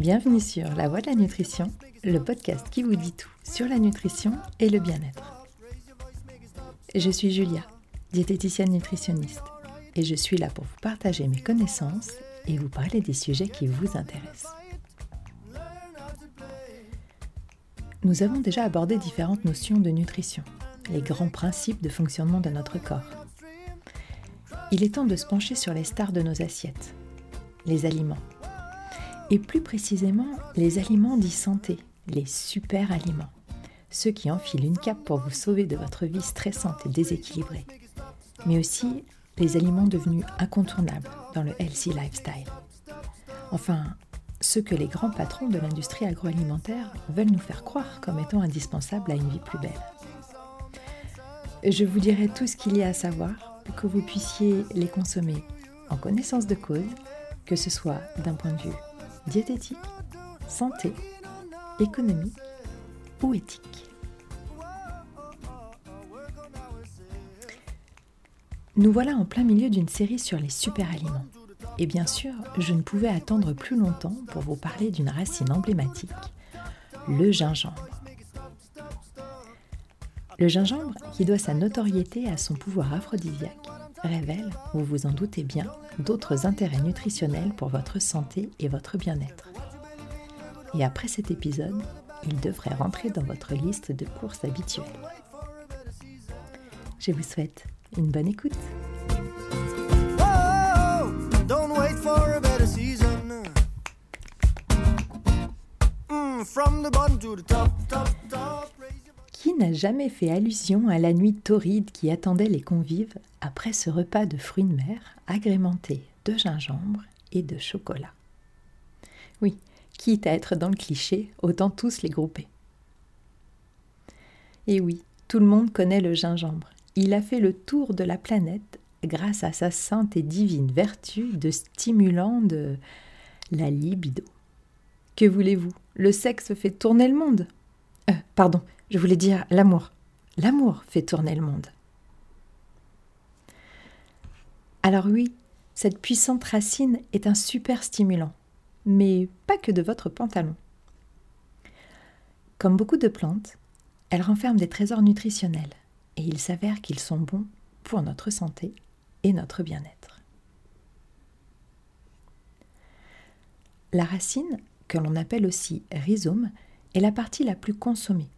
Bienvenue sur La Voix de la Nutrition, le podcast qui vous dit tout sur la nutrition et le bien-être. Je suis Julia, diététicienne nutritionniste, et je suis là pour vous partager mes connaissances et vous parler des sujets qui vous intéressent. Nous avons déjà abordé différentes notions de nutrition, les grands principes de fonctionnement de notre corps. Il est temps de se pencher sur les stars de nos assiettes, les aliments. Et plus précisément, les aliments dits santé, les super aliments. Ceux qui enfilent une cape pour vous sauver de votre vie stressante et déséquilibrée. Mais aussi les aliments devenus incontournables dans le healthy lifestyle. Enfin, ceux que les grands patrons de l'industrie agroalimentaire veulent nous faire croire comme étant indispensables à une vie plus belle. Je vous dirai tout ce qu'il y a à savoir pour que vous puissiez les consommer en connaissance de cause, que ce soit d'un point de vue diététique, santé, économique ou éthique. Nous voilà en plein milieu d'une série sur les super aliments. Et bien sûr, je ne pouvais attendre plus longtemps pour vous parler d'une racine emblématique, le gingembre. Le gingembre, qui doit sa notoriété à son pouvoir aphrodisiaque, révèle, vous vous en doutez bien, d'autres intérêts nutritionnels pour votre santé et votre bien-être. Et après cet épisode, il devrait rentrer dans votre liste de courses habituelles. Je vous souhaite une bonne écoute. N'a jamais fait allusion à la nuit torride qui attendait les convives après ce repas de fruits de mer agrémenté de gingembre et de chocolat Oui, quitte à être dans le cliché, autant tous les grouper. Et oui, tout le monde connaît le gingembre il a fait le tour de la planète grâce à sa sainte et divine vertu de stimulant de la libido. Que voulez-vous? Le sexe fait tourner le monde? Euh, pardon, je voulais dire l'amour. L'amour fait tourner le monde. Alors oui, cette puissante racine est un super stimulant, mais pas que de votre pantalon. Comme beaucoup de plantes, elle renferme des trésors nutritionnels et il s'avère qu'ils sont bons pour notre santé et notre bien-être. La racine, que l'on appelle aussi rhizome, est la partie la plus consommée.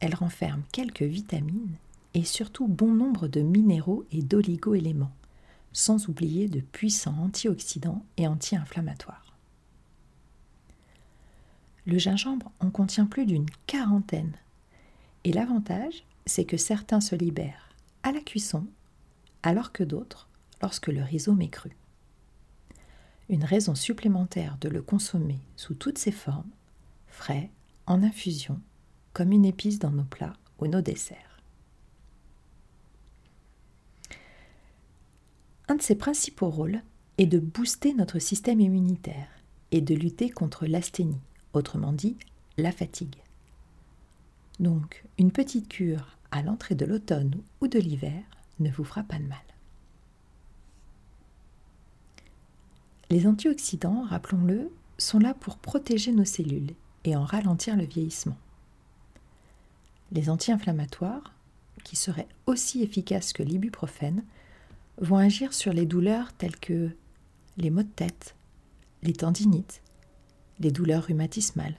Elle renferme quelques vitamines et surtout bon nombre de minéraux et d'oligo-éléments, sans oublier de puissants antioxydants et anti-inflammatoires. Le gingembre en contient plus d'une quarantaine. Et l'avantage, c'est que certains se libèrent à la cuisson, alors que d'autres lorsque le rhizome est cru. Une raison supplémentaire de le consommer sous toutes ses formes, frais, en infusion, comme une épice dans nos plats ou nos desserts. Un de ses principaux rôles est de booster notre système immunitaire et de lutter contre l'asthénie, autrement dit la fatigue. Donc, une petite cure à l'entrée de l'automne ou de l'hiver ne vous fera pas de mal. Les antioxydants, rappelons-le, sont là pour protéger nos cellules et en ralentir le vieillissement. Les anti-inflammatoires, qui seraient aussi efficaces que l'ibuprofène, vont agir sur les douleurs telles que les maux de tête, les tendinites, les douleurs rhumatismales,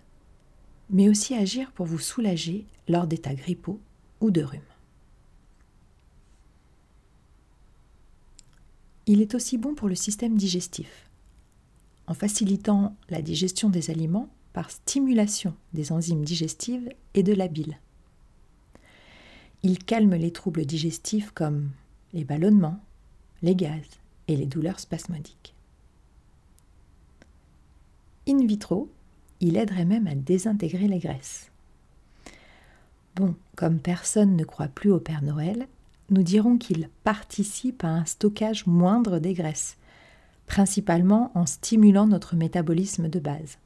mais aussi agir pour vous soulager lors d'états grippaux ou de rhume. Il est aussi bon pour le système digestif, en facilitant la digestion des aliments par stimulation des enzymes digestives et de la bile. Il calme les troubles digestifs comme les ballonnements, les gaz et les douleurs spasmodiques. In vitro, il aiderait même à désintégrer les graisses. Bon, comme personne ne croit plus au Père Noël, nous dirons qu'il participe à un stockage moindre des graisses, principalement en stimulant notre métabolisme de base.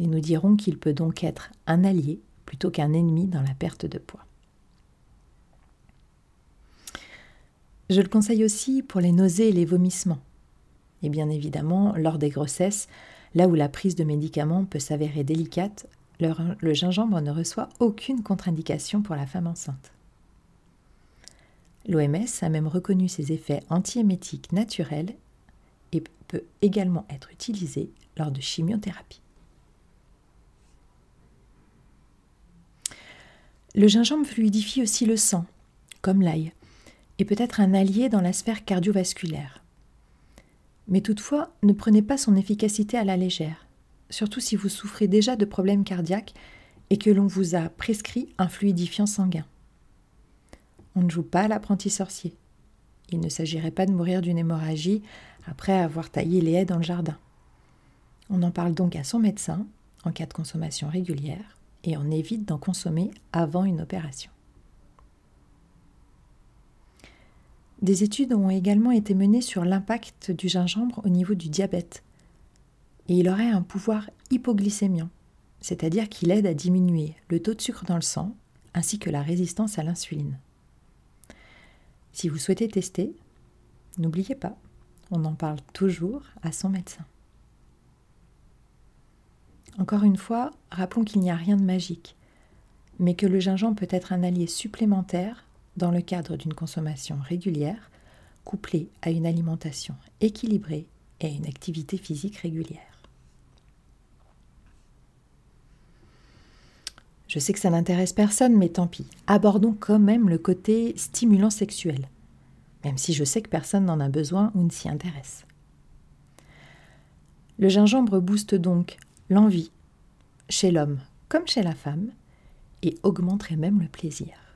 Et nous dirons qu'il peut donc être un allié plutôt qu'un ennemi dans la perte de poids. Je le conseille aussi pour les nausées et les vomissements. Et bien évidemment, lors des grossesses, Là où la prise de médicaments peut s'avérer délicate, le, gingembre ne reçoit aucune contre-indication pour la femme enceinte. L'OMS a même reconnu ses effets antiémétiques naturels et peut également être utilisé lors de chimiothérapie. Le gingembre fluidifie aussi le sang, comme l'ail, et peut être un allié dans la sphère cardiovasculaire. Mais toutefois, ne prenez pas son efficacité à la légère, surtout si vous souffrez déjà de problèmes cardiaques et que l'on vous a prescrit un fluidifiant sanguin. On ne joue pas à l'apprenti sorcier. Il ne s'agirait pas de mourir d'une hémorragie après avoir taillé les haies dans le jardin. On en parle donc à son médecin en cas de consommation régulière et on évite d'en consommer avant une opération. Des études ont également été menées sur l'impact du gingembre au niveau du diabète. Et il aurait un pouvoir hypoglycémiant, c'est-à-dire qu'il aide à diminuer le taux de sucre dans le sang ainsi que la résistance à l'insuline. Si vous souhaitez tester, n'oubliez pas, on en parle toujours à son médecin. Encore une fois, rappelons qu'il n'y a rien de magique, mais que le gingembre peut être un allié supplémentaire dans le cadre d'une consommation régulière, couplée à une alimentation équilibrée et à une activité physique régulière. Je sais que ça n'intéresse personne, mais tant pis. Abordons quand même le côté stimulant sexuel, même si je sais que personne n'en a besoin ou ne s'y intéresse. Le gingembre booste donc l'envie, chez l'homme comme chez la femme, et augmenterait même le plaisir.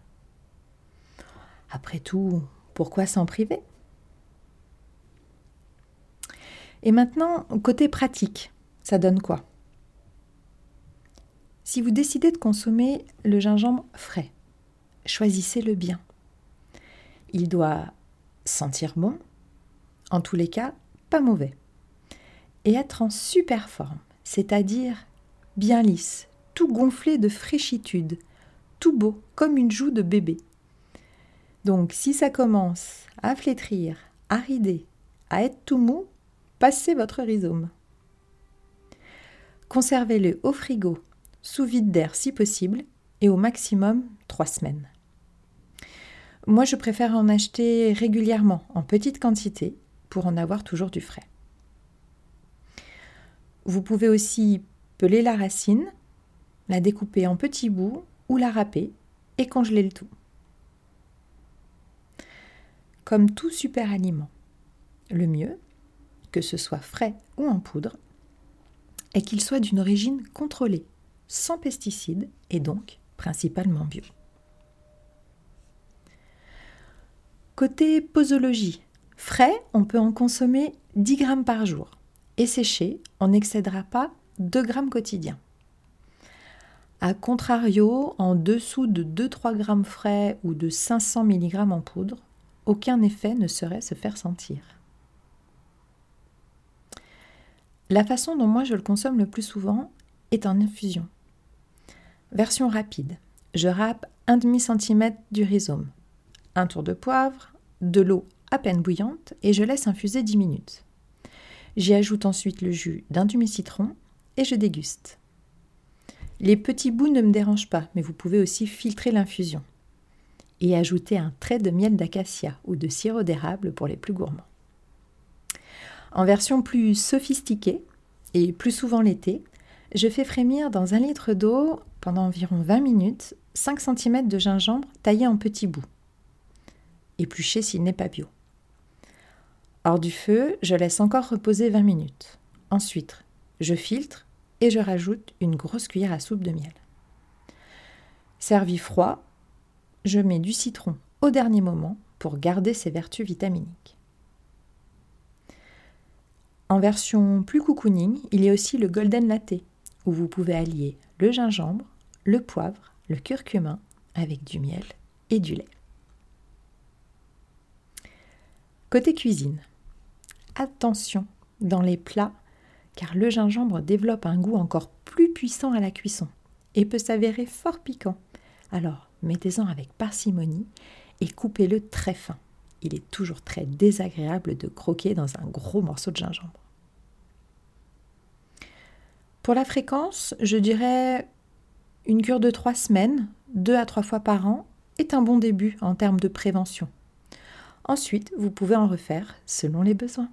Après tout, pourquoi s'en priver? Et maintenant, côté pratique, ça donne quoi? Si vous décidez de consommer le gingembre frais, choisissez-le bien. Il doit sentir bon, en tous les cas, pas mauvais, et être en super forme, c'est-à-dire bien lisse, tout gonflé de fraîchitude, tout beau comme une joue de bébé. Donc si ça commence à flétrir, à rider, à être tout mou, passez votre rhizome. Conservez-le au frigo, sous vide d'air si possible, et au maximum trois semaines. Moi, je préfère en acheter régulièrement, en petite quantité, pour en avoir toujours du frais. Vous pouvez aussi peler la racine, la découper en petits bouts ou la râper et congeler le tout comme tout super aliment. Le mieux, que ce soit frais ou en poudre, est qu'il soit d'une origine contrôlée, sans pesticides et donc principalement bio. Côté posologie, frais, on peut en consommer 10 grammes par jour et séché, on n'excédera pas 2 grammes quotidiens. A contrario, en dessous de 2-3 grammes frais ou de 500 mg en poudre, aucun effet ne saurait se faire sentir. La façon dont moi je le consomme le plus souvent est en infusion. Version rapide. Je râpe un demi centimètre du rhizome, un tour de poivre, de l'eau à peine bouillante et je laisse infuser 10 minutes. J'y ajoute ensuite le jus d'un demi-citron et je déguste. Les petits bouts ne me dérangent pas, mais vous pouvez aussi filtrer l'infusion et ajouter un trait de miel d'acacia ou de sirop d'érable pour les plus gourmands. En version plus sophistiquée, et plus souvent l'été, je fais frémir dans un litre d'eau pendant environ 20 minutes 5 cm de gingembre taillé en petits bouts. Épluché s'il n'est pas bio. Hors du feu, je laisse encore reposer 20 minutes. Ensuite, je filtre et je rajoute une grosse cuillère à soupe de miel. Servi froid, je mets du citron au dernier moment pour garder ses vertus vitaminiques. En version plus cocooning, il y a aussi le golden latte, où vous pouvez allier le gingembre, le poivre, le curcuma avec du miel et du lait. Côté cuisine, attention dans les plats, car le gingembre développe un goût encore plus puissant à la cuisson et peut s'avérer fort piquant. Alors, mettez-en avec parcimonie et coupez-le très fin. Il est toujours très désagréable de croquer dans un gros morceau de gingembre. Pour la fréquence, je dirais une cure de trois semaines, deux à trois fois par an, est un bon début en termes de prévention. Ensuite, vous pouvez en refaire selon les besoins.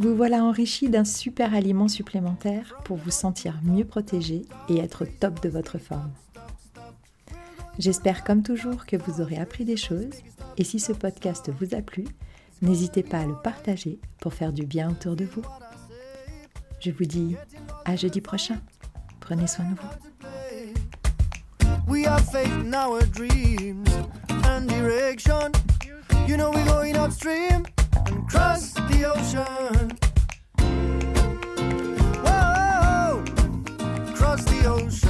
Vous voilà enrichi d'un super aliment supplémentaire pour vous sentir mieux protégé et être au top de votre forme. J'espère comme toujours que vous aurez appris des choses et si ce podcast vous a plu, n'hésitez pas à le partager pour faire du bien autour de vous. Je vous dis à jeudi prochain. Prenez soin de vous. Cross the ocean. Whoa, the ocean.